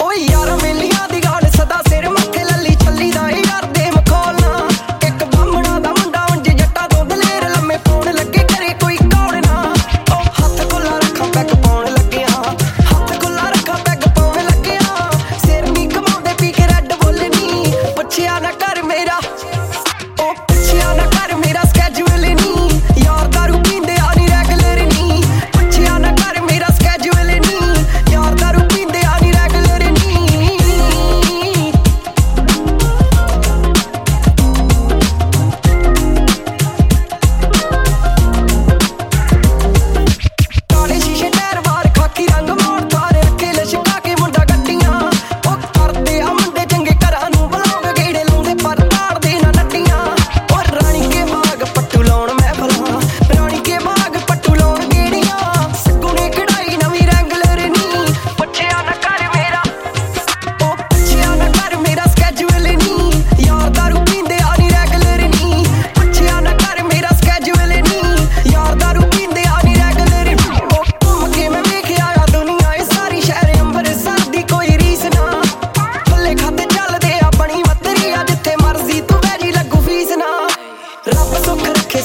Oh, yeah, I'm in.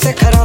से खरा